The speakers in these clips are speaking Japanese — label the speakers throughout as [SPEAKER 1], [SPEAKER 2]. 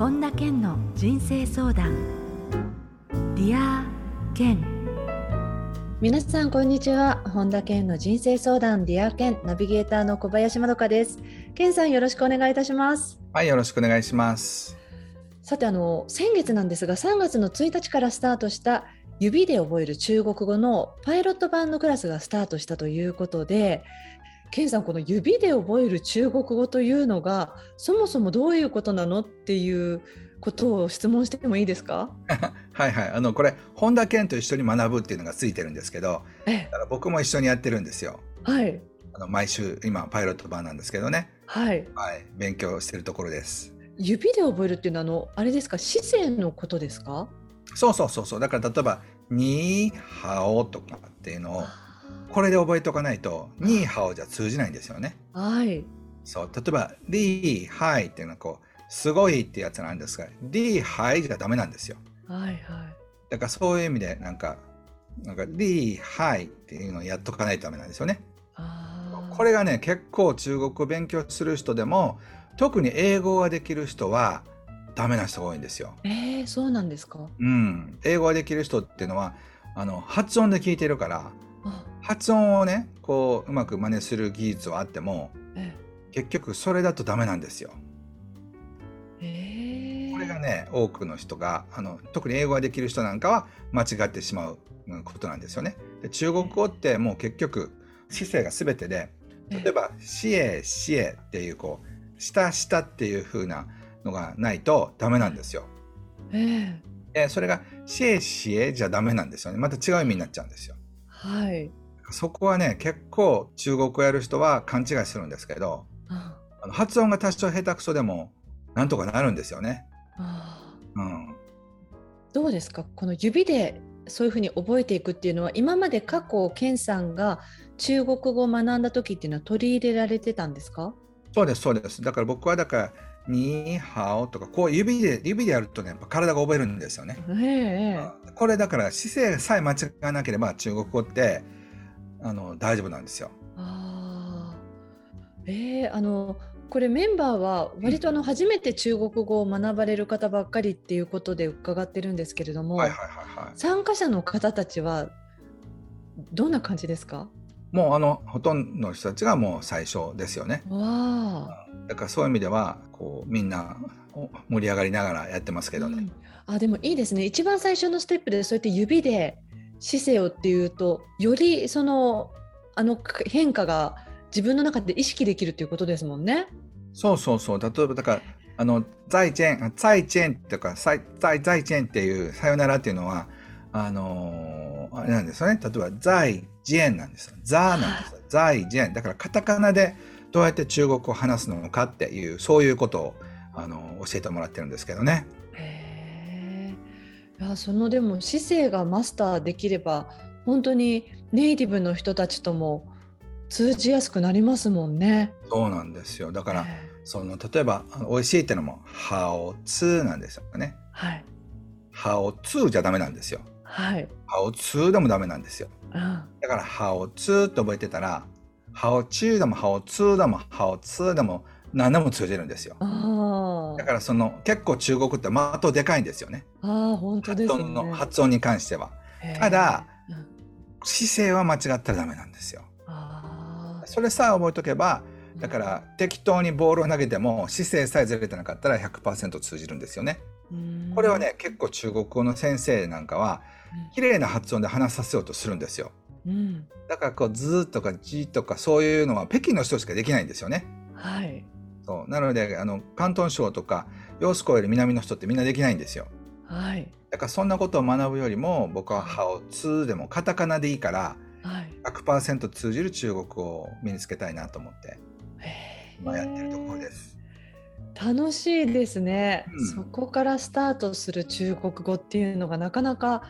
[SPEAKER 1] 本田健の人生相談。 Dear Ken
[SPEAKER 2] 皆さんこんにちは。本田健の人生相談 Dear Ken ナビゲーターの小林まどかです。健さんよろしくお願いいたします。
[SPEAKER 3] はい、よろしくお願いします。
[SPEAKER 2] さてあの先月なんですが3月の1日からスタートした指で覚える中国語のパイロット版のクラスがスタートしたということで健さんこの指で覚える中国語というのがそもそもどういうことなのっていうことを質問してもいいですか？
[SPEAKER 3] はいはい、あのこれ本田健と一緒に学ぶっていうのがついてるんですけど、
[SPEAKER 2] え
[SPEAKER 3] だから僕も一緒にやってるんですよ。
[SPEAKER 2] はい。
[SPEAKER 3] あの毎週今パイロット版なんですけどね、
[SPEAKER 2] はい。
[SPEAKER 3] はい、勉強してるところです。
[SPEAKER 2] 指で覚えるっていうのはあのあれですか？姿勢のことですか？
[SPEAKER 3] そうそうそうそう、だから例えばニーハオとかっていうのをこれで覚えておかないとニーハオじゃ通じないんですよね。
[SPEAKER 2] はい
[SPEAKER 3] そう、例えばリーハイっていうのはこうすごいってやつなんですが、リーハイじゃダメなんですよ。
[SPEAKER 2] はいはい
[SPEAKER 3] だからそういう意味でなんかなんかリーハイっていうのをやっとかないとダメなんですよね。これがね結構中国語勉強する人でも特に英語ができる人はダメな人が多いんですよ。
[SPEAKER 2] えー、そうなんですか？
[SPEAKER 3] うん、英語ができる人っていうのはあの発音で聞いてるから
[SPEAKER 2] あ
[SPEAKER 3] 発音をねこううまく真似する技術はあっても
[SPEAKER 2] え
[SPEAKER 3] 結局それだとダメなんですよ。
[SPEAKER 2] えー、
[SPEAKER 3] これがね多くの人があの特に英語ができる人なんかは間違ってしまううんことなんですよね。で中国語ってもう結局姿勢が全てで例えば「しえしえ」っていうこう「下下」っていう風なのがないとダメなんですよ。
[SPEAKER 2] ええ
[SPEAKER 3] でそれが「しえしえ」じゃダメなんですよね。また違う意味になっちゃうんですよ。
[SPEAKER 2] はい
[SPEAKER 3] そこはね結構中国語やる人は勘違いするんですけど
[SPEAKER 2] あ。
[SPEAKER 3] あの発音が多少下手くそでもなんとかなるんですよね。
[SPEAKER 2] あ
[SPEAKER 3] うん、
[SPEAKER 2] どうですか？この指でそういうふうに覚えていくっていうのは今まで過去健さんが中国語を学んだ時っていうのは取り入れられてたんですか？
[SPEAKER 3] そうですそうです。だから僕はだから「にーはお」とかこう指で指でやるとねやっぱ体が覚えるんですよね。
[SPEAKER 2] ええ
[SPEAKER 3] これだから姿勢さえ間違わなければ中国語ってあの大丈夫なんですよ。
[SPEAKER 2] ああええあのこれメンバーは割とあの初めて中国語を学ばれる方ばっかりっていうことで伺ってるんですけれども、
[SPEAKER 3] はいはいはいはい。
[SPEAKER 2] 参加者の方たちはどんな感じですか？
[SPEAKER 3] もうあのほとんどの人たちがもう最初ですよね。
[SPEAKER 2] わあ
[SPEAKER 3] だからそういう意味ではこうみんなお盛り上がりながらやってますけどね。
[SPEAKER 2] うんあでもいいですね一番最初のステップでそうやって指で姿勢をっていうとよりそのあの変化が自分の中で意識できるっていうことですもんね。
[SPEAKER 3] そうそうそう。例えばだからあの在チェン、在チェンとか在在在チェンっていうさよならっていうのはあのーあれなんですよね。例えば在ジェンなんですよ。ザなんですよ。在ジェン。だからカタカナでどうやって中国語を話すのかっていうそういうことをあの教えてもらってるんですけどね。
[SPEAKER 2] いやそのでも姿勢がマスターできれば本当にネイティブの人たちとも通じやすくなりますもんね。
[SPEAKER 3] そうなんですよ。だからその例えば美味しいってのもハオツなんですよね。
[SPEAKER 2] はい
[SPEAKER 3] ハオツじゃダメなんですよ。
[SPEAKER 2] はい。
[SPEAKER 3] ハオツでもダメなんですよ。
[SPEAKER 2] うん
[SPEAKER 3] だからハオツって覚えてたらハオチュでもハオツでもハオツでも何でも通じるんですよ。
[SPEAKER 2] あ
[SPEAKER 3] だからその結構中国って的でかいんですよね。
[SPEAKER 2] あ本当ですね。
[SPEAKER 3] 発音の発音に関しては。ただ
[SPEAKER 2] うん
[SPEAKER 3] 姿勢は間違ったらダメなんですよ。それさえ覚えとけばだから適当にボールを投げても姿勢さえずれてなかったら100%通じるんですよね。
[SPEAKER 2] うん
[SPEAKER 3] これはね結構中国語の先生なんかは綺麗な発音で話させようとするんですよ。
[SPEAKER 2] うん
[SPEAKER 3] だからこう「ず」とか「じ」とかそういうのは北京の人しかできないんですよね。
[SPEAKER 2] はい
[SPEAKER 3] そうなのであの広東省とか揚子江より南の人ってみんなできないんですよ。
[SPEAKER 2] はい
[SPEAKER 3] だからそんなことを学ぶよりも僕は「ハオツ」でもカタカナでいいから
[SPEAKER 2] はい。
[SPEAKER 3] 100%通じる中国語を身につけたいなと思って今やってるところです。
[SPEAKER 2] 楽しいですね、
[SPEAKER 3] うん
[SPEAKER 2] そこからスタートする中国語っていうのがなかなか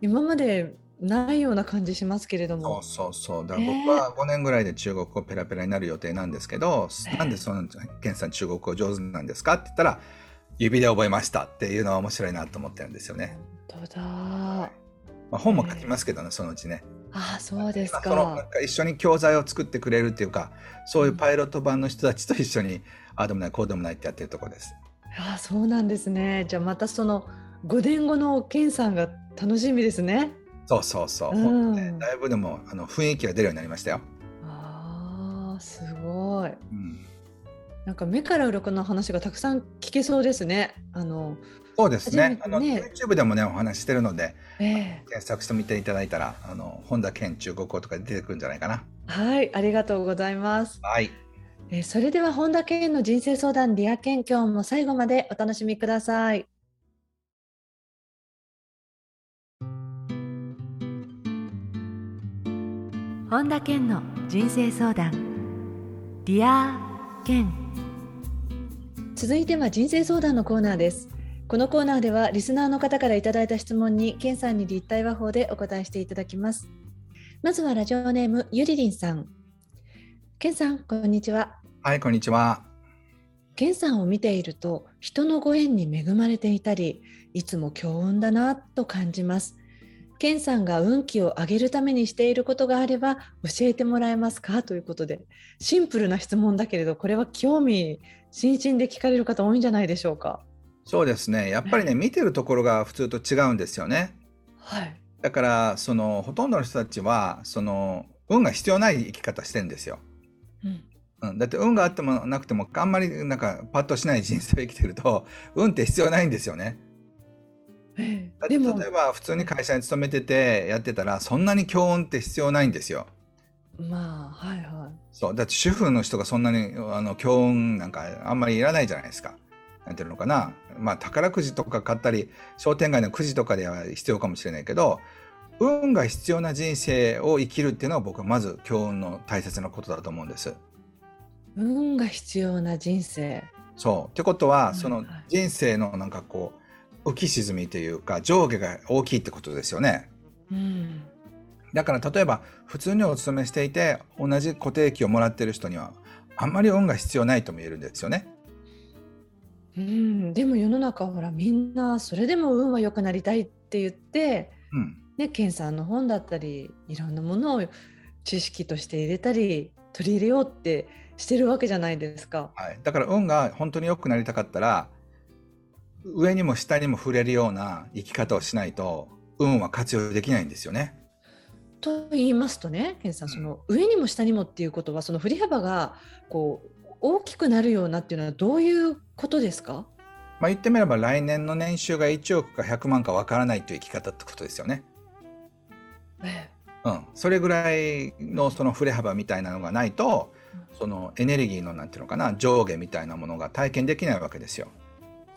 [SPEAKER 2] 今までないような感じしますけれども
[SPEAKER 3] そう。そうそうだから僕は5年ぐらいで中国語ペラペラになる予定なんですけど、
[SPEAKER 2] ええ
[SPEAKER 3] なんでそのケンさん中国語上手なんですか？って言ったら指で覚えましたっていうのは面白いなと思ってるんですよね。
[SPEAKER 2] 本当だ。
[SPEAKER 3] まあ、本も書きますけどね、そのうちね。
[SPEAKER 2] ああ、そうです
[SPEAKER 3] まあそのな
[SPEAKER 2] か。
[SPEAKER 3] んか一緒に教材を作ってくれるっていうかそういうパイロット版の人たちと一緒にああでもないこうでもないってやってるところです。
[SPEAKER 2] あそうなんですね。じゃあまたその5年後のケンさんが楽しみですね。
[SPEAKER 3] そうそうそう。
[SPEAKER 2] うん
[SPEAKER 3] ねだいぶでもあの雰囲気が出るようになりましたよ。
[SPEAKER 2] ああすごい。
[SPEAKER 3] うん、
[SPEAKER 2] なんか目から鱗の話がたくさん聞けそうですね。あの、
[SPEAKER 3] そうですね。あの YouTube でもねお話ししてるので
[SPEAKER 2] ええ
[SPEAKER 3] 検索してみていただいたらあの本田健中国語とかで出てくるんじゃないかな。
[SPEAKER 2] はい、ありがとうございます。
[SPEAKER 3] はい。
[SPEAKER 2] えーそれでは本田健の人生相談 Dear Ken 今日も最後までお楽しみください。
[SPEAKER 1] 本田健の人生相談 Dear Ken
[SPEAKER 2] 続いては人生相談のコーナーです。このコーナーではリスナーの方からいただいた質問に健さんに立体話法でお答えしていただきます。まずはラジオネームゆりりんさん。健さんこんにちは。
[SPEAKER 3] はいこんにちは。
[SPEAKER 2] 健さんを見ていると人のご縁に恵まれていたりいつも強運だなと感じます健さんが運気を上げるためにしていることがあれば教えてもらえますか？ということでシンプルな質問だけれどこれは興味津々で聞かれる方多いんじゃないでしょうか？
[SPEAKER 3] そうですね。やっぱりね見てるところが普通と違うんですよね。
[SPEAKER 2] はい
[SPEAKER 3] だからそのほとんどの人たちはその運が必要ない生き方してんですよ。
[SPEAKER 2] うん
[SPEAKER 3] うん、だって運があってもなくてもあんまりなんかパッとしない人生を生きてると運って必要ないんですよね。
[SPEAKER 2] でも。
[SPEAKER 3] 例えば普通に会社に勤めててやってたらそんなに強運って必要ないんですよ。
[SPEAKER 2] まあはいはい。
[SPEAKER 3] そう。だって主婦の人がそんなにあの強運なんかあんまりいらないじゃないですか。なんていうのかな。まあ宝くじとか買ったり商店街のくじとかでは必要かもしれないけど運が必要な人生を生きるっていうのは僕はまず強運の大切なことだと思うんです。
[SPEAKER 2] 運が必要な人生。
[SPEAKER 3] そう。ってことは
[SPEAKER 2] はい
[SPEAKER 3] その
[SPEAKER 2] はい
[SPEAKER 3] 人生のなんかこう浮き沈みというか上下が大きいってことですよね。
[SPEAKER 2] うん
[SPEAKER 3] だから例えば普通にお勤めしていて同じ固定給をもらってる人にはあんまり運が必要ないとも言えるんですよね。
[SPEAKER 2] うん、でも世の中ほらみんなそれでも運は良くなりたいって言って
[SPEAKER 3] うん、
[SPEAKER 2] ね、ケンさんの本だったりいろんなものを知識として入れたり取り入れようってしてるわけじゃないですか。
[SPEAKER 3] はい、だから運が本当に良くなりたかったら上にも下にも触れるような生き方をしないと運は活用できないんですよね。
[SPEAKER 2] と言いますとねケンさん
[SPEAKER 3] うん
[SPEAKER 2] その上にも下にもっていうことはその振り幅がこう大きくなるようなっていうのはどういうことですか？
[SPEAKER 3] まあ言ってみれば来年の年収が1億か100万かわからないという生き方ってことですよね。
[SPEAKER 2] え
[SPEAKER 3] うん、それぐらいのその振れ幅みたいなのがないとそのエネルギーのなんていうのかな上下みたいなものが体験できないわけですよ。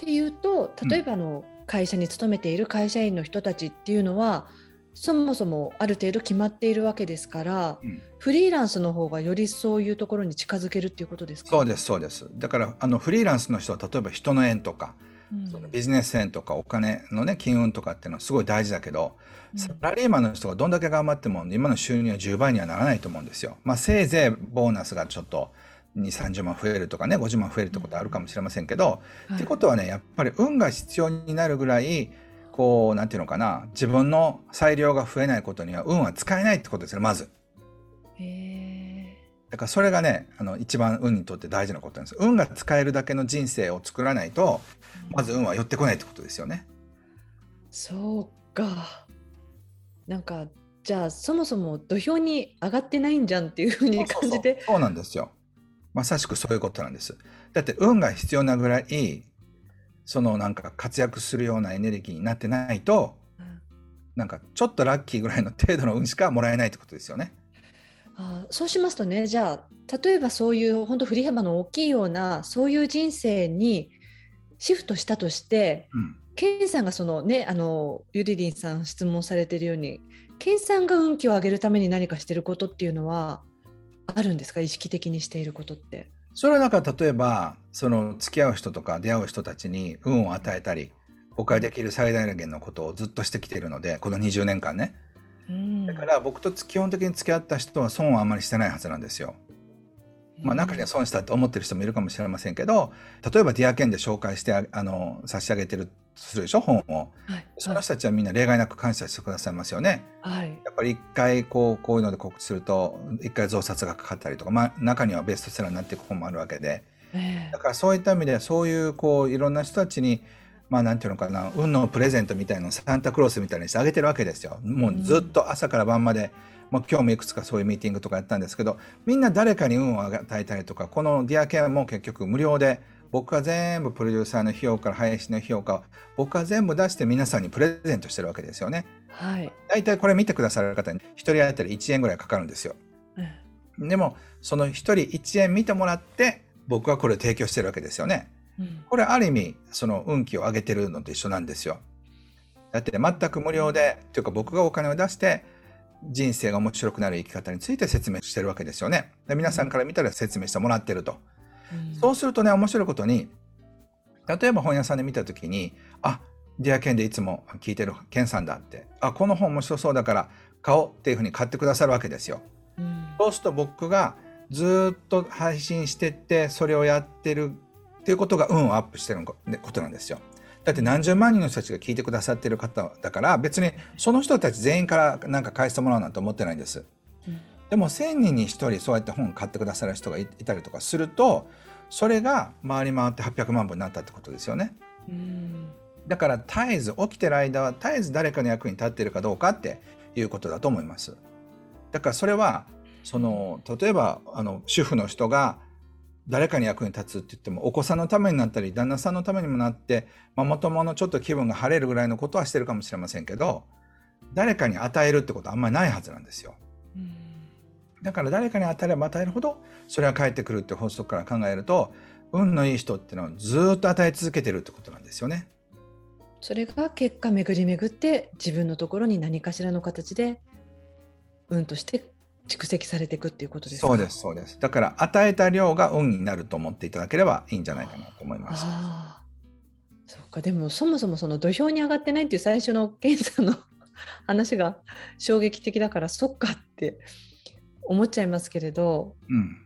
[SPEAKER 2] っていうと例えばあの会社に勤めている会社員の人たちっていうのはそもそもある程度決まっているわけですから
[SPEAKER 3] うん、
[SPEAKER 2] フリーランスの方がよりそういうところに近づけるっていうことですか？
[SPEAKER 3] そうですそうです。だからあのフリーランスの人は例えば人の縁とか、
[SPEAKER 2] うん。
[SPEAKER 3] そのビジネス縁とかお金のね金運とかっていうのはすごい大事だけど、
[SPEAKER 2] うん。
[SPEAKER 3] サラリーマンの人がどんだけ頑張っても今の収入は10倍にはならないと思うんですよ。まあせいぜいボーナスがちょっと2、30万増えるとかね50万増えるってことはあるかもしれませんけど、
[SPEAKER 2] はい
[SPEAKER 3] ってことはねやっぱり運が必要になるぐらいこうなんていうのかな自分の裁量が増えないことには運は使えないってことですよねまず。
[SPEAKER 2] へ
[SPEAKER 3] だからそれがねあの一番運にとって大事なことなんです。運が使えるだけの人生を作らないと
[SPEAKER 2] ー
[SPEAKER 3] まず運は寄ってこないってことですよね。
[SPEAKER 2] そうか。なんかじゃあそもそも土俵に上がってないんじゃんっていうふうに感じて。
[SPEAKER 3] そうなんですよ。まさしくそういうことなんです。だって運が必要なぐらいそのなんか活躍するようなエネルギーになってないとなんかちょっとラッキーぐらいの程度の運しかもらえないってことですよね。
[SPEAKER 2] あそうしますとねじゃあ例えばそういう本当振り幅の大きいようなそういう人生にシフトしたとして
[SPEAKER 3] うん、
[SPEAKER 2] ケンさんがそのねあのゆりりんさん質問されてるようにケンさんが運気を上げるために何かしてることっていうのはあるんですか？意識的にしていることって。
[SPEAKER 3] それはだから例えばその付き合う人とか出会う人たちに運を与えたり僕ができる最大限のことをずっとしてきているのでこの20年間ね
[SPEAKER 2] うん
[SPEAKER 3] だから僕と基本的に付き合った人は損はあんまりしてないはずなんですよ。まあ、中には損したって思ってる人もいるかもしれませんけど例えばディアケンで紹介してああの差し上げてるとするでしょ本を。
[SPEAKER 2] はい。
[SPEAKER 3] その人たちはみんな例外なく感謝してくださいますよね。
[SPEAKER 2] はい。
[SPEAKER 3] やっぱり一回こうこういうので告知すると一回増刷がかかったりとか、まあ、中にはベストセラーになっていく本もあるわけで。
[SPEAKER 2] ええ
[SPEAKER 3] だからそういった意味でそういうこういろんな人たちにまあなんていうのかな運のプレゼントみたいのをサンタクロースみたいにしてあげてるわけですよ。もうずっと朝から晩まで、もう今日もいくつかそういうミーティングとかやったんですけどみんな誰かに運を与えたりとかこのディアケアも結局無料で僕は全部プロデューサーの費用から配信の費用から僕は全部出して皆さんにプレゼントしてるわけですよね。
[SPEAKER 2] はい。
[SPEAKER 3] 大体これ見てくださる方に1人当たり1円ぐらいかかるんですよ。
[SPEAKER 2] え
[SPEAKER 3] でもその1人1円見てもらって僕はこれを提供してるわけですよね。
[SPEAKER 2] えうん
[SPEAKER 3] これある意味その運気を上げてるのと一緒なんですよ。だって全く無料でというか僕がお金を出して人生が面白くなる生き方について説明してるわけですよね。で皆さんから見たら説明してもらってると。
[SPEAKER 2] うん
[SPEAKER 3] そうするとね面白いことに例えば本屋さんで見た時にあディアケンでいつも聞いてるケンさんだってあこの本面白そうだから買おうっていうふうに買ってくださるわけですよ。
[SPEAKER 2] うん
[SPEAKER 3] そうすると僕がずーっと配信してってそれをやってるっていうことが運をアップしてることなんですよ。だって何十万人の人たちが聞いてくださってる方だから別にその人たち全員からなんか返してもらうなんて思ってないんです。
[SPEAKER 2] うん
[SPEAKER 3] でも1,000人に1人そうやって本買ってくださる人がいいたりとかするとそれが回り回って800万本になったってことですよね。
[SPEAKER 2] うん
[SPEAKER 3] だから絶えず起きてる間は絶えず誰かの役に立っているかどうかっていうことだと思います。だからそれはその例えばあの主婦の人が誰かに役に立つって言ってもお子さんのためになったり旦那さんのためにもなってママ友のちょっと気分が晴れるぐらいのことはしてるかもしれませんけど誰かに与えるってことはあんまりないはずなんですよ。
[SPEAKER 2] うん
[SPEAKER 3] だから誰かに与えれば与えるほどそれは返ってくるって法則から考えると運のいい人っていうのはずっと与え続けてるってことなんですよね。
[SPEAKER 2] それが結果巡り巡って自分のところに何かしらの形で運として蓄積されていくっていうことですか？
[SPEAKER 3] そうですそうです。だから与えた量が運になると思っていただければいいんじゃないかなと思います。
[SPEAKER 2] そうかでもそもそもその土俵に上がってないっていう最初の健さんの 話が衝撃的だからそっかって思っちゃいますけれど
[SPEAKER 3] うん。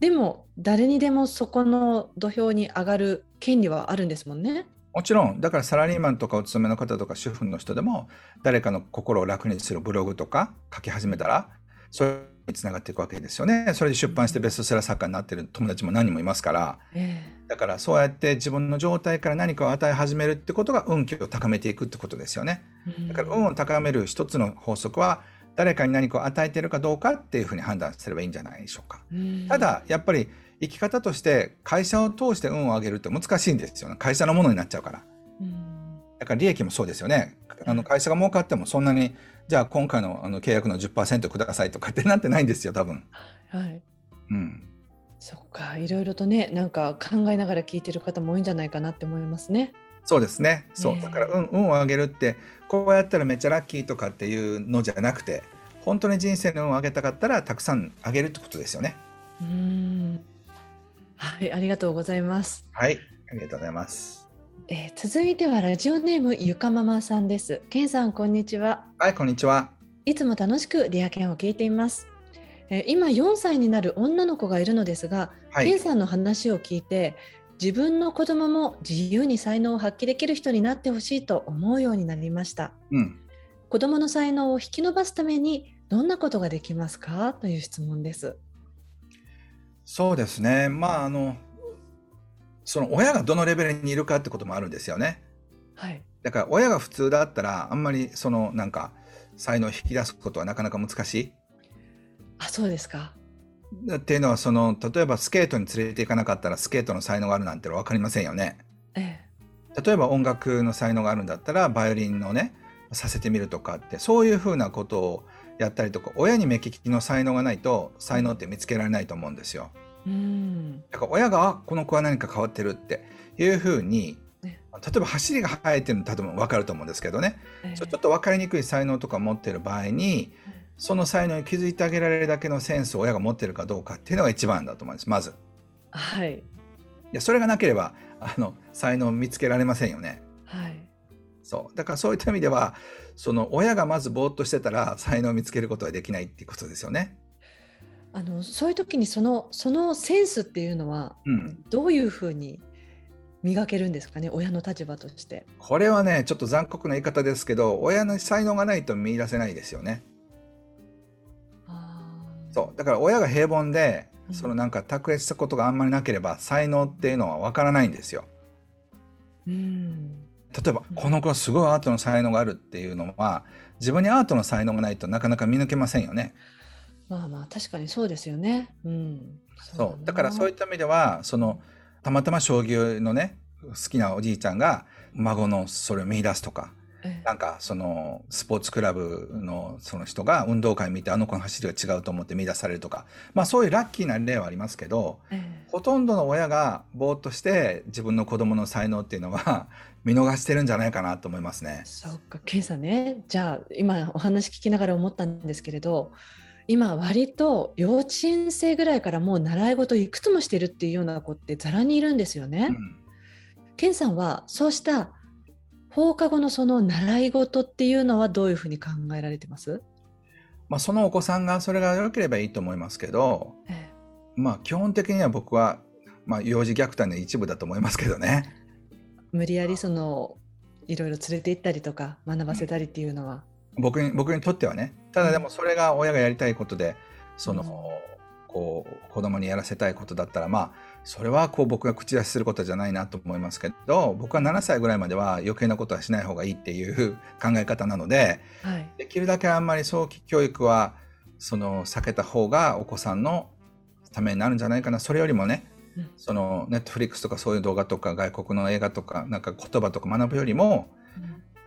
[SPEAKER 2] でも誰にでもそこの土俵に上がる権利はあるんですもんね。
[SPEAKER 3] もちろんだからサラリーマンとかお勤めの方とか主婦の人でも誰かの心を楽にするブログとか書き始めたらそれにつながっていくわけですよね。それで出版してベストセラー作家になってる友達も何人もいますから
[SPEAKER 2] え
[SPEAKER 3] だからそうやって自分の状態から何かを与え始めるってことが運気を高めていくってことですよね。
[SPEAKER 2] え
[SPEAKER 3] だから運を高める一つの法則は誰かに何かを与えているかどうかっていうふうに判断すればいいんじゃないでしょうか。
[SPEAKER 2] うん
[SPEAKER 3] ただやっぱり生き方として会社を通して運を上げるって難しいんですよね。会社のものになっちゃうから。
[SPEAKER 2] うん
[SPEAKER 3] だから利益もそうですよね。あの会社が儲かってもそんなにじゃあ今回のあの契約の10%くださいとかってなってないんですよ多分。
[SPEAKER 2] はい
[SPEAKER 3] うん。
[SPEAKER 2] そっかいろいろとねなんか考えながら聞いてる方も多いんじゃないかなって思いますね。
[SPEAKER 3] そうですね。そう。
[SPEAKER 2] ねえ
[SPEAKER 3] だから運運を上げるってこうやったらめっちゃラッキーとかっていうのじゃなくて本当に人生の運を上げたかったらたくさん上げるってことですよね。
[SPEAKER 2] うんはいありがとうございます。
[SPEAKER 3] はい。ありがとうございます。
[SPEAKER 2] えー続いてはラジオネームゆかママさんです。けんさんこんにちは。
[SPEAKER 3] はい、こんにちは。
[SPEAKER 2] いつも楽しくリアケンを聞いています。えー今4歳になる女の子がいるのですが、
[SPEAKER 3] はい。
[SPEAKER 2] ケンさんの話を聞いて自分の子供も自由に才能を発揮できる人になってほしいと思うようになりました。
[SPEAKER 3] うん。
[SPEAKER 2] 子供の才能を引き伸ばすためにどんなことができますか？という質問です。
[SPEAKER 3] そうですね。まああのその親がどのレベルにいるかってこともあるんですよね。
[SPEAKER 2] はい。
[SPEAKER 3] だから親が普通だったらあんまりそのなんか才能を引き出すことはなかなか難しい。
[SPEAKER 2] あ、そうですか。
[SPEAKER 3] っていうのはその例えばスケートに連れて行かなかったらスケートの才能があるなんてのは分かりませんよね。
[SPEAKER 2] え
[SPEAKER 3] 例えば音楽の才能があるんだったらバイオリンのねさせてみるとかってそういうふうなことをやったりとか親に目利きの才能がないと才能って見つけられないと思うんですよ。
[SPEAKER 2] えうん。
[SPEAKER 3] だから親があこの子は何か変わってるっていうふうに
[SPEAKER 2] ね
[SPEAKER 3] 例えば走りが速いっていうのは多分分かると思うんですけどね
[SPEAKER 2] ええ
[SPEAKER 3] ちょちょっと分かりにくい才能とか持ってる場合にその才能に気づいてあげられるだけのセンスを親が持ってるかどうかっていうのが一番だと思うんですまず。
[SPEAKER 2] はい。
[SPEAKER 3] いやそれがなければあの才能を見つけられませんよね。
[SPEAKER 2] はい。
[SPEAKER 3] そうだからそういった意味ではその親がまずぼーっとしてたら才能を見つけることはできないっていうことですよね。
[SPEAKER 2] あのそういう時にそのそのセンスっていうのは
[SPEAKER 3] うん、
[SPEAKER 2] どういうふうに磨けるんですかね？親の立場として。
[SPEAKER 3] これはねちょっと残酷な言い方ですけど親の才能がないと見出せないですよね。そうだから親が平凡で
[SPEAKER 2] うん
[SPEAKER 3] そのなんか卓越したことがあんまりなければ才能っていうのはわからないんですよ。
[SPEAKER 2] うん
[SPEAKER 3] 例えばこの子はすごいアートの才能があるっていうのは自分にアートの才能がないとなかなか見抜けませんよね。
[SPEAKER 2] まあまあ確かにそうですよね。うん。
[SPEAKER 3] そうだからそういった意味ではそのたまたま将棋のね好きなおじいちゃんが孫のそれを見出すとか
[SPEAKER 2] ええ
[SPEAKER 3] なんかそのスポーツクラブのその人が運動会見てあの子の走りが違うと思って見出されるとかまあそういうラッキーな例はありますけど
[SPEAKER 2] ええ
[SPEAKER 3] ほとんどの親がぼーっとして自分の子供の才能っていうのは見逃してるんじゃないかなと思いますね。
[SPEAKER 2] そうか、ケンさんね。じゃあ今お話聞きながら思ったんですけれど、今割と幼稚園生ぐらいからもう習い事いくつもしてるっていうような子ってざらにいるんですよね。
[SPEAKER 3] うん
[SPEAKER 2] さんはそうした放課後のその習い事っていうのはどういうふうに考えられてます？
[SPEAKER 3] まあ、そのお子さんがそれが良ければいいと思いますけど
[SPEAKER 2] え
[SPEAKER 3] まあ基本的には僕は、まあ、幼児虐待の一部だと思いますけどね。
[SPEAKER 2] え無理やりそのいろいろ連れて行ったりとか学ばせたりっていうのは。
[SPEAKER 3] 僕に僕にとってはねただでもそれが親がやりたいことでその、
[SPEAKER 2] うん。
[SPEAKER 3] こう子供にやらせたいことだったらまあそれはこう僕が口出しすることじゃないなと思いますけど僕は7歳ぐらいまでは余計なことはしない方がいいっていう 考え方なので
[SPEAKER 2] はい。
[SPEAKER 3] できるだけあんまり早期教育はその避けた方がお子さんのためになるんじゃないかなそれよりもね
[SPEAKER 2] うん。
[SPEAKER 3] そのネットフリックスとかそういう動画とか外国の映画とかなんか言葉とか学ぶよりも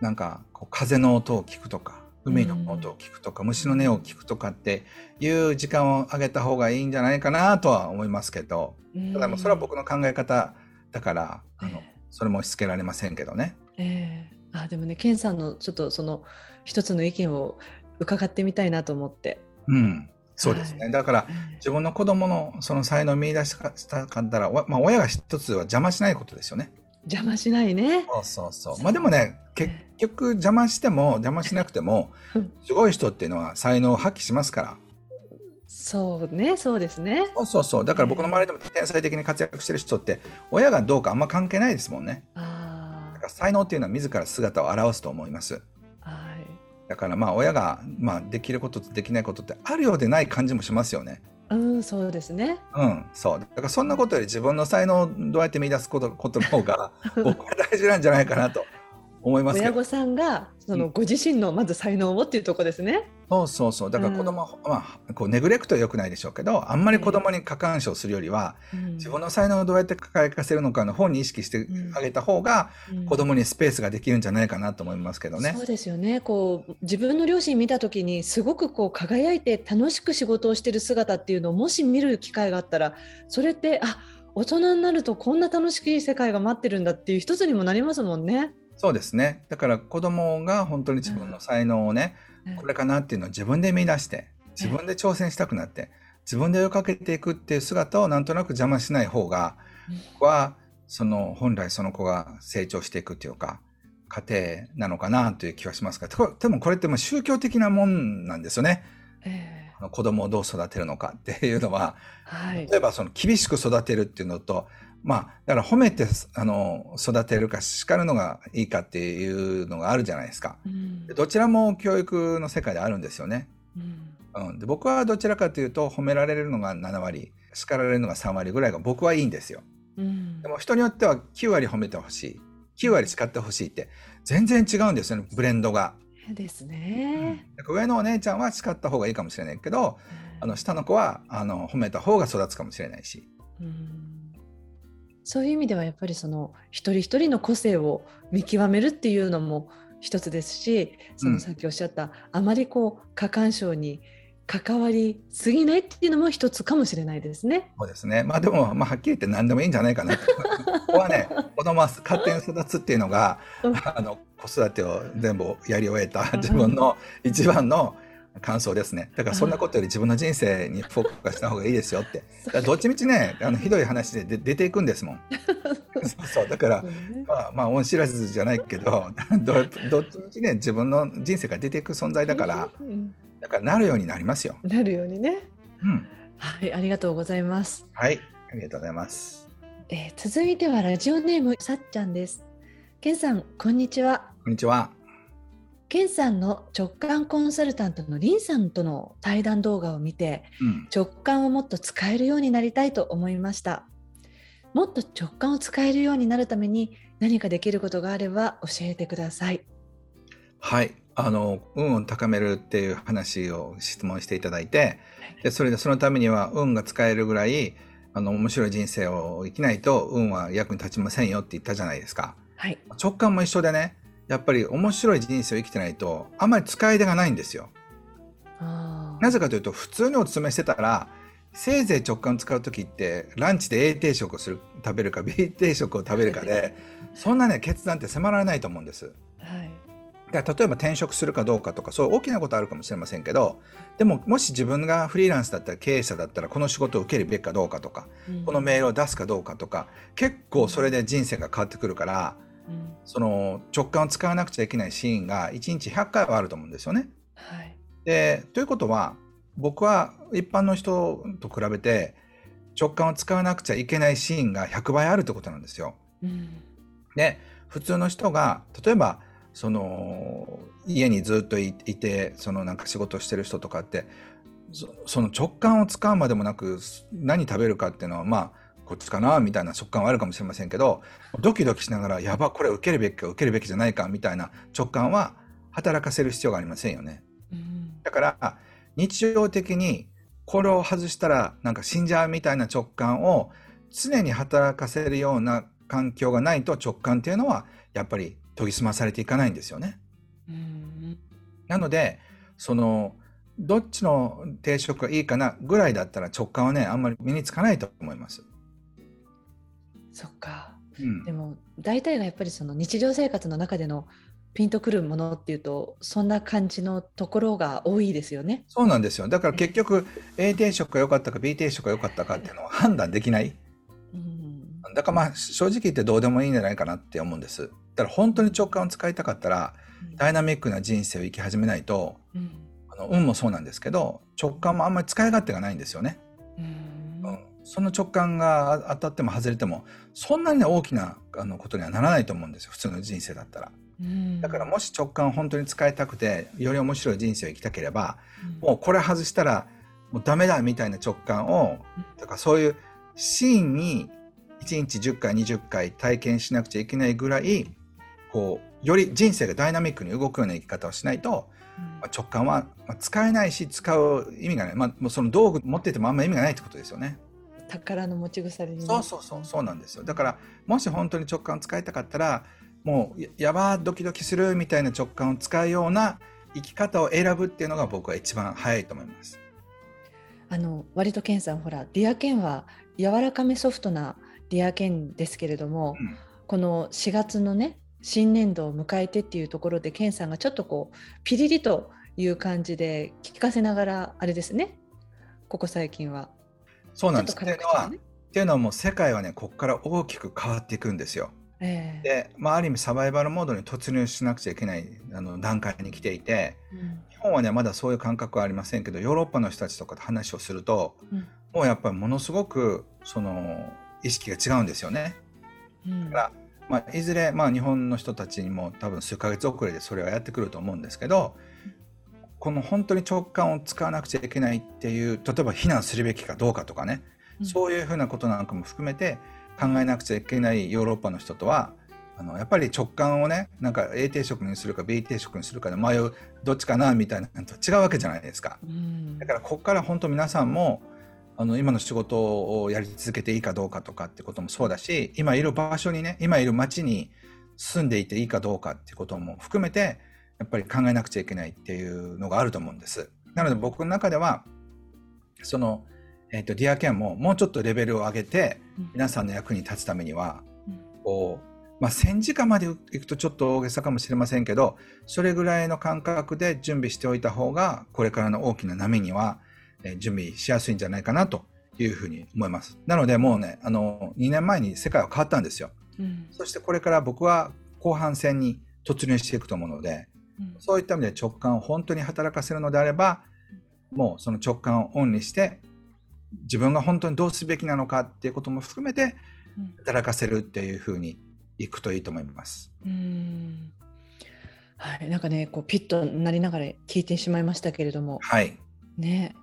[SPEAKER 3] なんかこう風の音を聞くとか海の音を聞くとか、虫の音を聞くとかっていう時間をあげた方がいいんじゃないかなとは思いますけど。
[SPEAKER 2] うん。
[SPEAKER 3] ただもうそれは僕の考え方だからあの
[SPEAKER 2] ええ
[SPEAKER 3] それも押し付けられませんけどね。
[SPEAKER 2] ええ。あでもね、ケンさんのちょっとその一つの意見を伺ってみたいなと思って。
[SPEAKER 3] うん、そうですね、
[SPEAKER 2] はい。
[SPEAKER 3] だから
[SPEAKER 2] え。
[SPEAKER 3] 自分の子供のその才能を見出したかったら、わまあ、親が一つは邪魔しないことですよね。
[SPEAKER 2] え邪魔しないね。
[SPEAKER 3] そうそうそう。まあでもね、結局邪魔しても邪魔しなくても
[SPEAKER 2] うん、
[SPEAKER 3] すごい人っていうのは才能を発揮しますから。
[SPEAKER 2] そうね、そうですね。
[SPEAKER 3] そうそうそう。だから僕の周りでも天才的に活躍してる人って、親がどうかあんま関係ないですもんね。
[SPEAKER 2] あ
[SPEAKER 3] だから才能っていうのは自ら姿を現すと思います。
[SPEAKER 2] あ、はい。
[SPEAKER 3] だからまあ親が、まあ、できることとできないことってあるようでない感じもしますよね。
[SPEAKER 2] うん、そうですね。
[SPEAKER 3] うん、そう。だからそんなことより自分の才能をどうやって見出すことことの方が 僕は大事なんじゃないかなと思います。
[SPEAKER 2] 親御さんがそのご自身のまず才能をっていうところですね。
[SPEAKER 3] そうそうそう。だから子供は、まあ、こうネグレクトは良くないでしょうけど、あんまり子供に過干渉するよりは、自分の才能をどうやって輝かせるのかの方に意識してあげた方が、
[SPEAKER 2] うん
[SPEAKER 3] 子供にスペースができるんじゃないかなと思いますけどね。
[SPEAKER 2] そうですよね。こう自分の両親見たときにすごくこう輝いて楽しく仕事をしてる姿っていうのをもし見る機会があったら、それってあ大人になるとこんな楽しい世界が待ってるんだっていう一つにもなりますもんね。
[SPEAKER 3] そうですね。だから子供が本当に自分の才能をね、これかなっていうのを自分で見出して、自分で挑戦したくなって、自分で追いかけていくっていう姿をなんとなく邪魔しない方が、僕はその本来その子が成長していくっていうか、過程なのかなという気はしますが、でもこれってもう宗教的なもんなんですよね。
[SPEAKER 2] え
[SPEAKER 3] あの子供をどう育てるのかっていうのは、
[SPEAKER 2] えはい。
[SPEAKER 3] 例えばその厳しく育てるっていうのと、まあ、だから褒めてあの育てるか叱るのがいいかっていうのがあるじゃないですか。
[SPEAKER 2] うん
[SPEAKER 3] でどちらも教育の世界であるんですよね。
[SPEAKER 2] うん
[SPEAKER 3] うん、で僕はどちらかというと褒められるのが7割叱られるのが3割ぐらいが僕はいいんですよ。
[SPEAKER 2] うん
[SPEAKER 3] でも人によっては9割褒めてほしい9割叱ってほしいって全然違うんですよねブレンドが。
[SPEAKER 2] ですね。
[SPEAKER 3] だから上のお姉ちゃんは叱った方がいいかもしれないけどあの下の子はあの褒めた方が育つかもしれないし。
[SPEAKER 2] うんそういう意味ではやっぱりその一人一人の個性を見極めるっていうのも一つですしそうの
[SPEAKER 3] ん
[SPEAKER 2] さっきおっしゃった、あまりこう過干渉に関わりすぎないっていうのも一つかもしれないですね。
[SPEAKER 3] そうですね。まあでも、まあ、はっきり言って何でもいいんじゃないかなと。ここはね、子供は勝手に育つっていうのが、
[SPEAKER 2] うん
[SPEAKER 3] あの、子育てを全部やり終えた自分の一番の感想ですね。だからそんなことより自分の人生にフォーカスした方がいいですよって。どっちみちね、あのひどい話でで出ていくんですもん。そ うそう。だからまあ、まあ、恩知らずじゃないけど、どどっちみちね、自分の人生が出ていく存在だから、
[SPEAKER 2] うん
[SPEAKER 3] だからなるようになりますよ。
[SPEAKER 2] なるようにね。
[SPEAKER 3] うん。
[SPEAKER 2] はい、ありがとうございます。
[SPEAKER 3] はい。ありがとうございます。
[SPEAKER 2] えー続いてはラジオネームさっちゃんです。けんさん、こんにちは。
[SPEAKER 3] こんにちは。
[SPEAKER 2] ケンさんの直感コンサルタントのリンさんとの対談動画を見て
[SPEAKER 3] うん、
[SPEAKER 2] 直感をもっと使えるようになりたいと思いました。もっと直感を使えるようになるために何かできることがあれば教えてください。
[SPEAKER 3] はい。あの、運を高めるっていう話を質問していただいて、で、それでそのためには運が使えるぐらい、あの、面白い人生を生きないと運は役に立ちませんよって言ったじゃないですか。
[SPEAKER 2] はい。
[SPEAKER 3] 直感も一緒でね、やっぱり面白い人生を生きてないと、あんまり使い手がないんですよ。なぜかというと、普通にお勧めしてたら、せいぜい直感使う時って、ランチで A 定食をする、食べるか B 定食を食べるかで、そんなね、決断って迫られないと思うんです。
[SPEAKER 2] はい
[SPEAKER 3] だから例えば転職するかどうかとかそういう大きなことあるかもしれませんけどでももし自分がフリーランスだったら経営者だったらこの仕事を受けるべきかどうかとか
[SPEAKER 2] うん
[SPEAKER 3] このメールを出すかどうかとか結構それで人生が変わってくるから
[SPEAKER 2] うん
[SPEAKER 3] その直感を使わなくちゃいけないシーンが1日100回はあると思うんですよね。
[SPEAKER 2] はい
[SPEAKER 3] でということは僕は一般の人と比べて直感を使わなくちゃいけないシーンが100倍あるってことなんですよ。
[SPEAKER 2] うん
[SPEAKER 3] で普通の人が例えばその家にずっといいてそのなんか仕事をしてる人とかってそその直感を使うまでもなく何食べるかっていうのはまあこっちかなみたいな直感はあるかもしれませんけどドキドキしながらやばこれ受けるべきか受けるべきじゃないかみたいな直感は働かせる必要がありませんよね。
[SPEAKER 2] うん
[SPEAKER 3] だから日常的にこれを外したらなんか死んじゃうみたいな直感を常に働かせるような環境がないと直感っていうのはやっぱり研ぎ澄まされていかないんですよね。
[SPEAKER 2] うん
[SPEAKER 3] なのでそのどっちの定食がいいかなぐらいだったら直感はねあんまり身につかないと思います。
[SPEAKER 2] そっか
[SPEAKER 3] うん
[SPEAKER 2] でも大体がやっぱりその日常生活の中でのピンとくるものっていうとそんな感じのところが多いですよね。
[SPEAKER 3] そうなんですよ。だから結局 A 定食が良かったか B 定食が良かったかっていうのは判断できない。
[SPEAKER 2] うん
[SPEAKER 3] だからまあ正直言ってどうでもいいんじゃないかなって思うんです。だから本当に直感を使いたかったらダイナミックな人生を生き始めないと
[SPEAKER 2] うん
[SPEAKER 3] あの運もそうなんですけど直感もあんまり使い勝手がないんですよね。その直感が当たっても外れてもそんなにね大きなあのことにはならないと思うんですよ。普通の人生だったら。
[SPEAKER 2] うん。
[SPEAKER 3] だからもし直感を本当に使いたくてより面白い人生を生きたければ
[SPEAKER 2] うん。
[SPEAKER 3] もうこれ外したらもうダメだみたいな直感を
[SPEAKER 2] うん。
[SPEAKER 3] とかそういうシーンに1日10回20回体験しなくちゃいけないぐらいこうより人生がダイナミックに動くような生き方をしないと、まあ直感はまあ使えないし使う意味がない、まあ、もうその道具持っててもあんま意味がないってことですよね。
[SPEAKER 2] 宝の持ち腐れにね
[SPEAKER 3] そうそうそうそうなんですよだからもし本当に直感を使いたかったらもうややばードキドキするみたいな直感を使うような生き方を選ぶっていうのが僕は一番早いと思います。
[SPEAKER 2] あの割とケンさんほらディアケンは柔らかめソフトなディアケンですけれども、
[SPEAKER 3] うん
[SPEAKER 2] この4月のね新年度を迎えてっていうところでケンさんがちょっとこうピリリという感じで聞かせながらあれですねここ最近は。
[SPEAKER 3] そうなんです。
[SPEAKER 2] と
[SPEAKER 3] いうのは、っていうのはもう世界はねここから大きく変わっていくんですよ。
[SPEAKER 2] ええ
[SPEAKER 3] で、まあ、ある意味サバイバルモードに突入しなくちゃいけないあの段階に来ていて
[SPEAKER 2] うん
[SPEAKER 3] 日本はねまだそういう感覚はありませんけどヨーロッパの人たちとかと話をすると
[SPEAKER 2] うん
[SPEAKER 3] もうやっぱりものすごくその意識が違うんですよね。
[SPEAKER 2] うん
[SPEAKER 3] だからまあ、いずれ、まあ、日本の人たちにも多分数ヶ月遅れでそれはやってくると思うんですけどこの本当に直感を使わなくちゃいけないっていう例えば避難するべきかどうかとかね、
[SPEAKER 2] うん。
[SPEAKER 3] そういうふうなことなんかも含めて考えなくちゃいけないヨーロッパの人とはあのやっぱり直感をねなんか A 定食にするか B 定食にするかで迷うどっちかなみたいなのと違うわけじゃないですか。
[SPEAKER 2] うん。
[SPEAKER 3] だからここから本当皆さんもあの今の仕事をやり続けていいかどうかとかってこともそうだし今いる場所にね今いる町に住んでいていいかどうかってことも含めてやっぱり考えなくちゃいけないっていうのがあると思うんです。なので僕の中ではその、えー、とディアケンももうちょっとレベルを上げて
[SPEAKER 2] うん
[SPEAKER 3] 皆さんの役に立つためには
[SPEAKER 2] うん
[SPEAKER 3] こう、まあ、戦時下まで行くとちょっと大げさかもしれませんけどそれぐらいの感覚で準備しておいた方がこれからの大きな波には、えー準備しやすいんじゃないかなというふうに思います。なのでもうねあの2年前に世界は変わったんですよ。
[SPEAKER 2] うん
[SPEAKER 3] そしてこれから僕は後半戦に突入していくと思うので
[SPEAKER 2] うん
[SPEAKER 3] そういった意味で直感を本当に働かせるのであればもうその直感をオンにして自分が本当にどうすべきなのかっていうことも含めて
[SPEAKER 2] うん
[SPEAKER 3] 働かせるっていうふうにいくといいと思います。
[SPEAKER 2] うんはい、なんかね、こうピッとなりながら聞いてしまいましたけれども。
[SPEAKER 3] はい。
[SPEAKER 2] ね。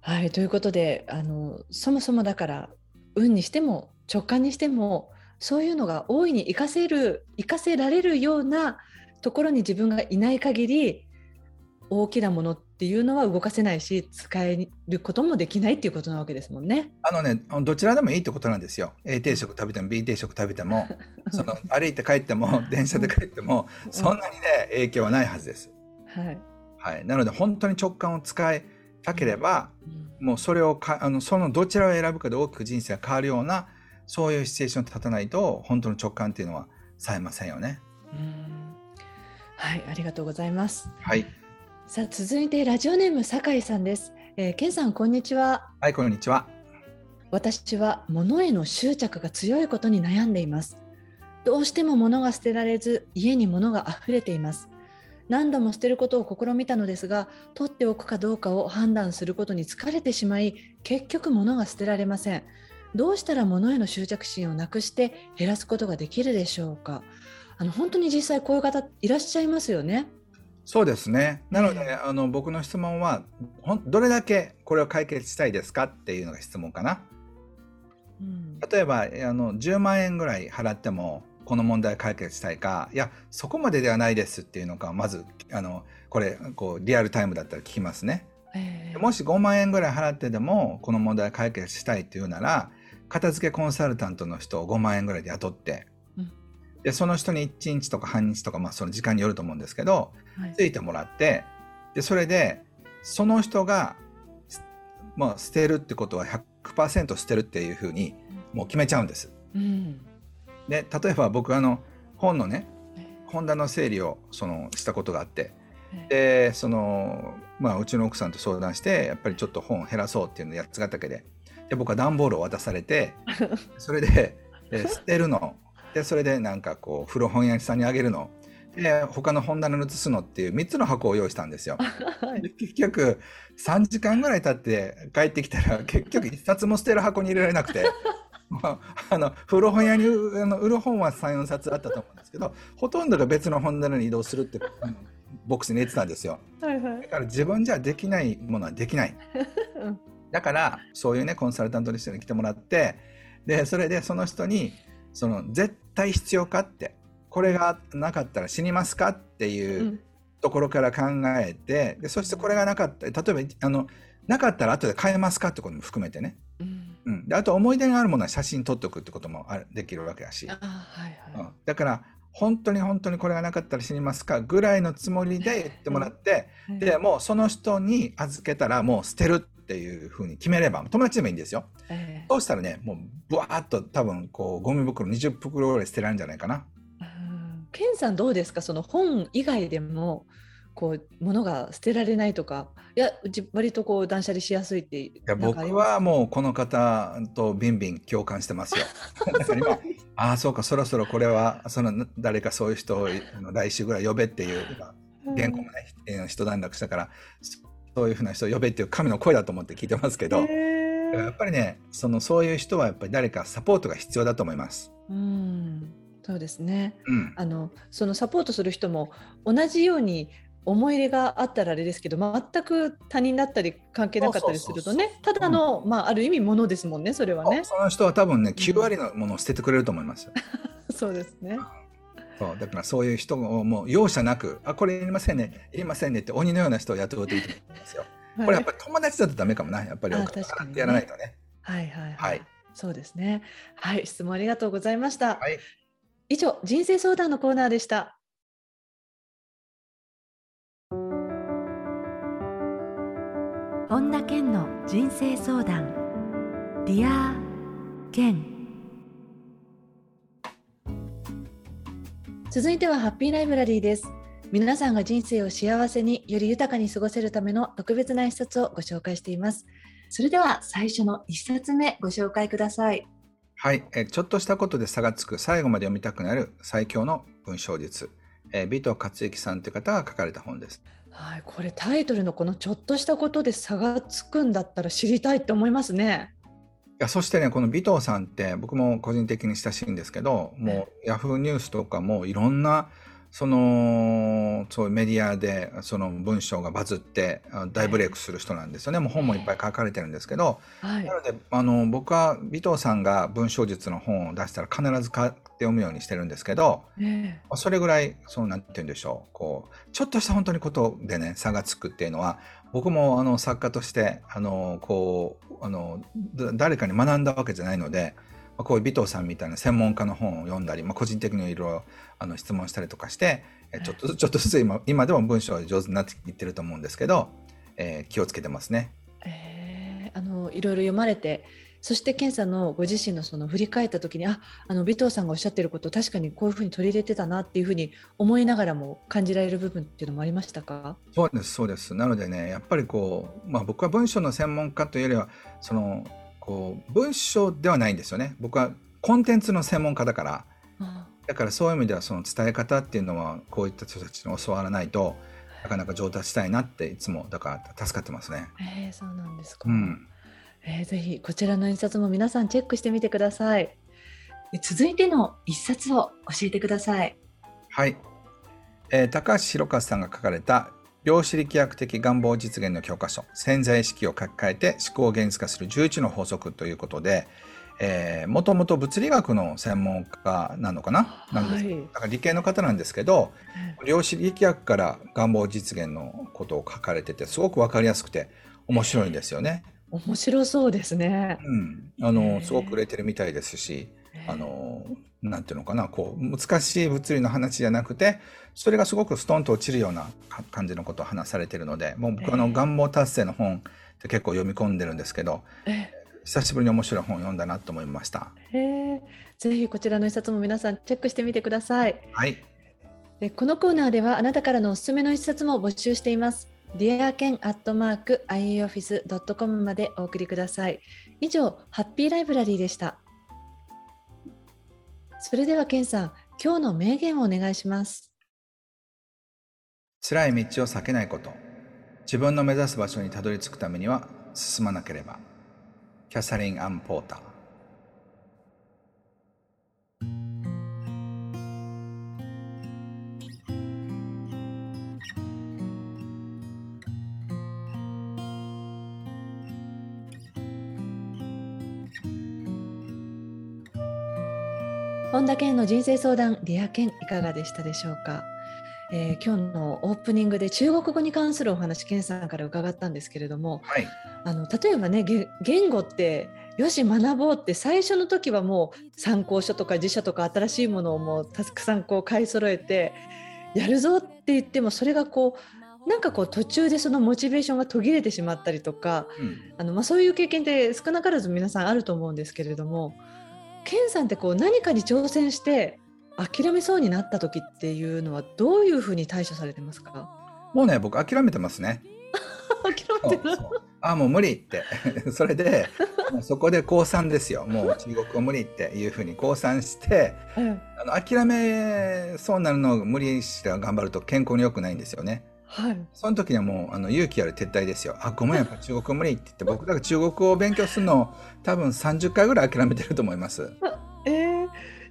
[SPEAKER 2] はい、ということで、あの、そもそもだから、運にしても直感にしても、そういうのが大いに活かせる、活かせられるようなところに自分がいない限り、大きなものっていうのは動かせないし、使えることもできないっていうことなわけですもんね。
[SPEAKER 3] あのね、どちらでもいいってことなんですよ。A 定食食べても B 定食食べても、その歩いて帰っても 電車で帰っても、そんなにね影響はないはずです。
[SPEAKER 2] はい。
[SPEAKER 3] はい。なので本当に直感を使いたければ、
[SPEAKER 2] うん
[SPEAKER 3] もうそれをかあのそのどちらを選ぶかで大きく人生が変わるようなそういうシチュエーションに立たないと本当の直感っていうのは冴えませんよね。
[SPEAKER 2] うんはい、ありがとうございます。
[SPEAKER 3] はい。
[SPEAKER 2] さあ、続いてラジオネーム酒井さんです。えー、ケンさん、こんにちは。
[SPEAKER 3] はい、こんにちは。
[SPEAKER 2] 私は物への執着が強いことに悩んでいます。どうしても物が捨てられず、家に物が溢れています。何度も捨てることを試みたのですが、取っておくかどうかを判断することに疲れてしまい、結局物が捨てられません。どうしたら物への執着心をなくして減らすことができるでしょうか？あの本当に実際こういう方いらっしゃいますよね。
[SPEAKER 3] そうですね。なので、
[SPEAKER 2] ええ
[SPEAKER 3] あの僕の質問はどれだけこれを解決したいですかっていうのが質問かな。
[SPEAKER 2] うん
[SPEAKER 3] 例えばあの10万円ぐらい払ってもこの問題解決したいかいやそこまでではないですっていうのがまずあのこれこうリアルタイムだったら聞きますね。
[SPEAKER 2] ええ
[SPEAKER 3] もし5万円ぐらい払ってでもこの問題解決したいっていうなら片付けコンサルタントの人を5万円ぐらいで雇って、
[SPEAKER 2] うん
[SPEAKER 3] でその人に1日とか半日とか、まあ、その時間によると思うんですけど
[SPEAKER 2] はい。
[SPEAKER 3] ついてもらってでそれでその人が、すまあ、捨てるってことは100%捨てるっていうふうにもう決めちゃうんです。
[SPEAKER 2] うん。
[SPEAKER 3] で例えば僕あの本のね
[SPEAKER 2] え
[SPEAKER 3] 本棚の整理をそのしたことがあって
[SPEAKER 2] え
[SPEAKER 3] でその、まあ、うちの奥さんと相談してやっぱりちょっと本を減らそうっていうのをやっつがったけでで僕は段ボールを渡されて それでで捨てるのでそれでなんかこう古本屋さんにあげるの。で他の本棚に移すのっていう3つの箱を用意したんですよ。結局3時間ぐらい経って帰ってきたら結局1冊も捨てる箱に入れられなくて。まあ、あの古本屋にあの売る本は34冊あったと思うんですけどほとんどが別の本棚に移動するってボックスに入れてたんですよ。
[SPEAKER 2] はいはい。
[SPEAKER 3] だから自分じゃできないものはできない。
[SPEAKER 2] うん。
[SPEAKER 3] だからそういうねコンサルタントの人に来てもらってでそれでその人にその絶対必要かって。これがなかったら死にますかっていううん。ところから考えてでそしてこれがなかった例えばあのなかったら後で買えますかってことも含めてね、
[SPEAKER 2] うん。
[SPEAKER 3] うん、であと思い出があるものは写真撮っておくってこともあるできるわけだし、
[SPEAKER 2] あはいは
[SPEAKER 3] うん。だから本当に本当にこれがなかったら死にますかぐらいのつもりで言ってもらって、
[SPEAKER 2] い。
[SPEAKER 3] でもうその人に預けたらもう捨てるっていうふうに決めれば友達でもいいんですよ。
[SPEAKER 2] ええ。
[SPEAKER 3] そうしたらねもうブワーッと多分こうゴミ袋20袋ぐらい捨てられるんじゃないかな。
[SPEAKER 2] うんケンさんどうですか？その本以外でもこう物が捨てられないとか。いやうち割とこう断捨離しやすいってい
[SPEAKER 3] いや僕はもうこの方とビンビン共感してますよ。ああそうかそろそろこれはその誰かそういう人を来週ぐらい呼べっていう今原稿もね、えー一段落したからそういうふうな人を呼べっていう神の声だと思って聞いてますけど、やっぱりねそのそういう人はやっぱり誰かサポートが必要だと思います。
[SPEAKER 2] うん。そうですね。
[SPEAKER 3] うん、
[SPEAKER 2] あのそのサポートする人も同じように思い入れがあったらあれですけど全く他人だったり関係なかったりするとねただの、まあ、ある意味ものですもんねそれはね。
[SPEAKER 3] その人は多分ね9割のものを捨ててくれると思いますよ。
[SPEAKER 2] そうですね
[SPEAKER 3] そうだからそういう人をもう容赦なく「あこれいりませんねいりませんね」って鬼のような人を雇うといいと思いますよ。これやっぱり友達だとダメかもなやっぱり
[SPEAKER 2] ね。
[SPEAKER 3] やらないとね。
[SPEAKER 2] はいはいはい、
[SPEAKER 3] はい。
[SPEAKER 2] そうですね。はい質問ありがとうございました、
[SPEAKER 3] はい。
[SPEAKER 2] 以上人生相談のコーナーでした。
[SPEAKER 1] 本田健の人生相談。 Dear Ken
[SPEAKER 2] 続いてはハッピーライブラリーです。皆さんが人生を幸せにより豊かに過ごせるための特別な一冊をご紹介しています。それでは最初の一冊目ご紹介ください。
[SPEAKER 3] はい、えーちょっとしたことで差がつく最後まで読みたくなる最強の文章術、えー、尾藤克之さんという方が書かれた本です。
[SPEAKER 2] はいこれタイトルのこのちょっとしたことで差がつくんだったら知りたいって思いますね。
[SPEAKER 3] いやそしてねこの尾藤さんって僕も個人的に親しいんですけどもうヤフーニュースとかもいろんなそのそういうメディアでその文章がバズってあ大ブレイクする人なんですよね。もう本もいっぱい書かれてるんですけど、
[SPEAKER 2] はい。
[SPEAKER 3] なのであの僕は尾藤さんが文章術の本を出したら必ず買って読むようにしてるんですけど、
[SPEAKER 2] ね
[SPEAKER 3] まあそれぐらいそうなんて言うんでしょう。こうちょっとした本当にことでね差がつくっていうのは僕もあの作家としてあのこうあのだ誰かに学んだわけじゃないので、まあこういう尾藤さんみたいな専門家の本を読んだり、まあ、個人的にいろいろあの質問したりとかしてえちょっとずつ ちょっとずつ今今でも文章が上手になっていってると思うんですけど、えー気をつけてますね。
[SPEAKER 2] えーあのいろいろ読まれてそして健さんのご自身のその振り返った時にああの尾藤さんがおっしゃってること確かにこういうふうに取り入れてたなっていうふうに思いながらも感じられる部分っていうのもありましたか？
[SPEAKER 3] そうですそうです。なのでねやっぱりこう、まあ、僕は文章の専門家というよりはそのこう文章ではないんですよね。僕はコンテンツの専門家だから。
[SPEAKER 2] あ
[SPEAKER 3] だからそういう意味ではその伝え方っていうのはこういった人たちに教わらないとなかなか上達したいなっていつもだから助かってますね。
[SPEAKER 2] えーそうなんですか、
[SPEAKER 3] うん、
[SPEAKER 2] えーぜひこちらの印刷も皆さんチェックしてみてください。え続いての一冊を教えてください。
[SPEAKER 3] はい、えー高橋弘和さんが書かれた量子力学的願望実現の教科書。潜在意識を書き換えて思考を現実化する11の法則ということで、えー、もともと物理学の専門家なのかな、なんです
[SPEAKER 2] はい。
[SPEAKER 3] だから理系の方なんですけど量子力学から願望実現のことを書かれててすごく分かりやすくて面白いんですよね。
[SPEAKER 2] 面白そうですね。
[SPEAKER 3] うん、あ
[SPEAKER 2] へ
[SPEAKER 3] の
[SPEAKER 2] ー
[SPEAKER 3] すごく売れてるみたいですし、あのなんていうのかなこう難しい物理の話じゃなくてそれがすごくストンと落ちるようなか感じのことを話されているのでもう僕あの
[SPEAKER 2] えー
[SPEAKER 3] 願望達成の本って結構読み込んでるんですけど
[SPEAKER 2] え
[SPEAKER 3] 久しぶりに面白い本を読んだなと思いました。
[SPEAKER 2] ぜひこちらの一冊も皆さんチェックしてみてください
[SPEAKER 3] はい、
[SPEAKER 2] でこのコーナーではあなたからのおすすめの一冊も募集しています。dearken.ioffice.com までお送りください。以上、ハッピーライブラリーでした。それでは、ケンさん、今日の名言をお願いします。
[SPEAKER 3] 辛い道を避けないこと。自分の目指す場所にたどり着くためには進まなければ。キャサリン・アン・ポーター。
[SPEAKER 2] 本田健の人生相談、 Dear Ken いかがでしたでしょうか？えー今日のオープニングで中国語に関するお話、健さんから伺ったんですけれども、
[SPEAKER 3] はい
[SPEAKER 2] あの例えばねげ言語ってよし学ぼうって最初の時はもう参考書とか辞書とか新しいものをもうたくさんこう買い揃えてやるぞって言ってもそれがこうなんかこう途中でそのモチベーションが途切れてしまったりとか
[SPEAKER 3] うん
[SPEAKER 2] あの、まあ、そういう経験って少なからず皆さんあると思うんですけれどもケンさんってこう何かに挑戦して諦めそうになった時っていうのはどういうふうに対処されてますか？
[SPEAKER 3] もうね僕諦めてますね。
[SPEAKER 2] 諦めてる？
[SPEAKER 3] あもう無理って。それでそこで降参ですよ。もう中国語無理っていうふうに降参して
[SPEAKER 2] うん
[SPEAKER 3] あの諦めそうになるのを無理して頑張ると健康に良くないんですよね
[SPEAKER 2] はい。
[SPEAKER 3] その時にはもうあの勇気ある撤退ですよあごめんやっぱ中国語無理って言って僕だから中国語を勉強するのを多分30回ぐらい諦めてると思います。
[SPEAKER 2] えー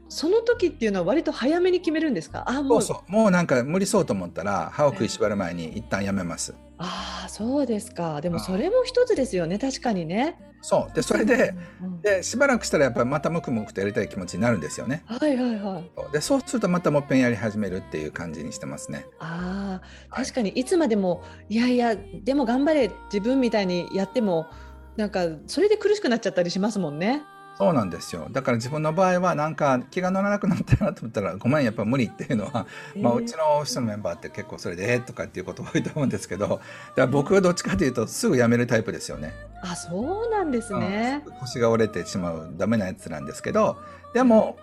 [SPEAKER 2] その時っていうのは割と早めに決めるんですか？あも
[SPEAKER 3] そううそう。もうなんか無理そうと思ったら歯を食いしばる前に一旦やめます。
[SPEAKER 2] ああそうですか。でも
[SPEAKER 3] あ
[SPEAKER 2] それも一つですよね確かにね。
[SPEAKER 3] そう。でそれで
[SPEAKER 2] うん
[SPEAKER 3] でしばらくしたらやっぱりまたムクムクとやりたい気持ちになるんですよね。
[SPEAKER 2] はいはいはい。
[SPEAKER 3] でそうするとまたもっぺんやり始めるっていう感じにしてますね。
[SPEAKER 2] ああ
[SPEAKER 3] はい。
[SPEAKER 2] 確かにいつまでもいやいやでも頑張れ自分みたいにやってもなんかそれで苦しくなっちゃったりしますもんね。
[SPEAKER 3] そうなんですよだから自分の場合はなんか気が乗らなくなったなと思ったらごめんやっぱ無理っていうのは、まあ、
[SPEAKER 2] えー
[SPEAKER 3] うちのオフィスのメンバーって結構それでえーとかっていうこと多いと思うんですけどだから僕はどっちかというとすぐ辞めるタイプですよね。
[SPEAKER 2] あそうなんですね
[SPEAKER 3] うん。腰が折れてしまうダメなやつなんですけどでも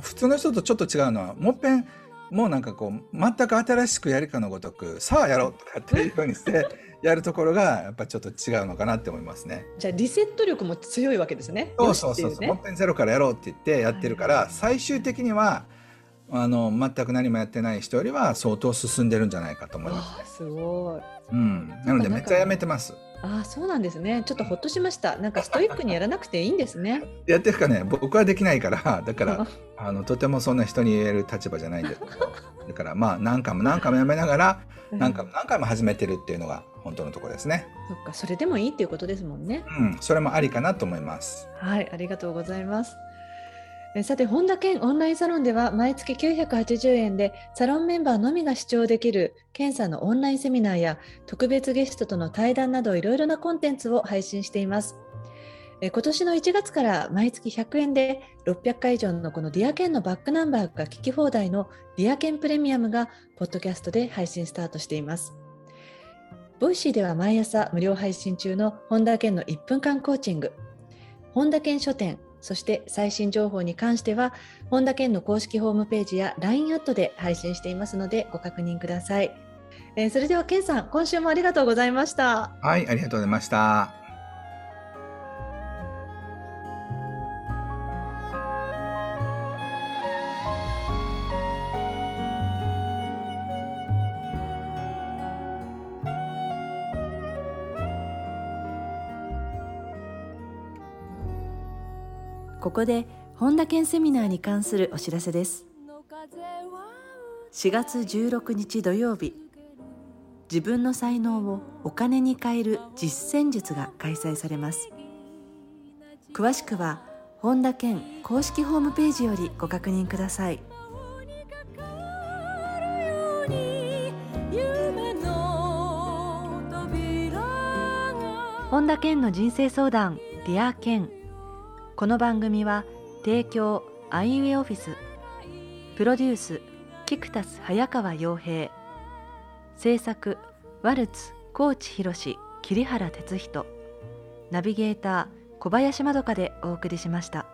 [SPEAKER 3] 普通の人とちょっと違うのはもっぺんもうなんかこう全く新しくやるかのごとくさあやろうとかっていうふうにしてやるところがやっぱちょっと違うのかなって思いますね。
[SPEAKER 2] じゃあリセット力も強いわけですね。
[SPEAKER 3] そうそうそうそう、
[SPEAKER 2] ね
[SPEAKER 3] もっぺんゼロからやろうって言ってやってるから、
[SPEAKER 2] はい
[SPEAKER 3] 最終的にはあの全く何もやってない人よりは相当進んでるんじゃないかと思いますね。
[SPEAKER 2] すごい。
[SPEAKER 3] うん、なのでめっちゃやめてます。
[SPEAKER 2] ああそうなんですねちょっとほっとしましたなんかストイックにやらなくていいんですね
[SPEAKER 3] やってるかね僕はできないからだからあのとてもそんな人に言える立場じゃないんですけどだからまあ何回も何回もやめながら何回も何回も始めてるっていうのが本当のところですね。
[SPEAKER 2] そっかそれでもいいっていうことですもんね。
[SPEAKER 3] うんそれもありかなと思います。
[SPEAKER 2] はいありがとうございます。えさて本田健オンラインサロンでは毎月980円でサロンメンバーのみが視聴できる健さんのオンラインセミナーや特別ゲストとの対談などいろいろなコンテンツを配信しています。え今年の1月から毎月100円で600回以上のこの Dear Ken のバックナンバーが聞き放題の Dear Ken Premium がポッドキャストで配信スタートしています。 Voicy では毎朝無料配信中の本田健の1分間コーチング、本田健書店、そして最新情報に関しては本田健の公式ホームページや LINE アットで配信していますのでご確認ください。えーそれでは健さん、今週もありがとうございました。
[SPEAKER 3] はいありがとうございました。
[SPEAKER 1] ここで本田健セミナーに関するお知らせです。4月16日土曜日自分の才能をお金に変える実践術が開催されます。詳しくは本田健公式ホームページよりご確認ください。本田健の人生相談 Dear 健。この番組は提供アイウェイオフィスプロデュースキクタス早川洋平制作ワルツ高知博桐原哲人ナビゲーター小林まどかでお送りしました。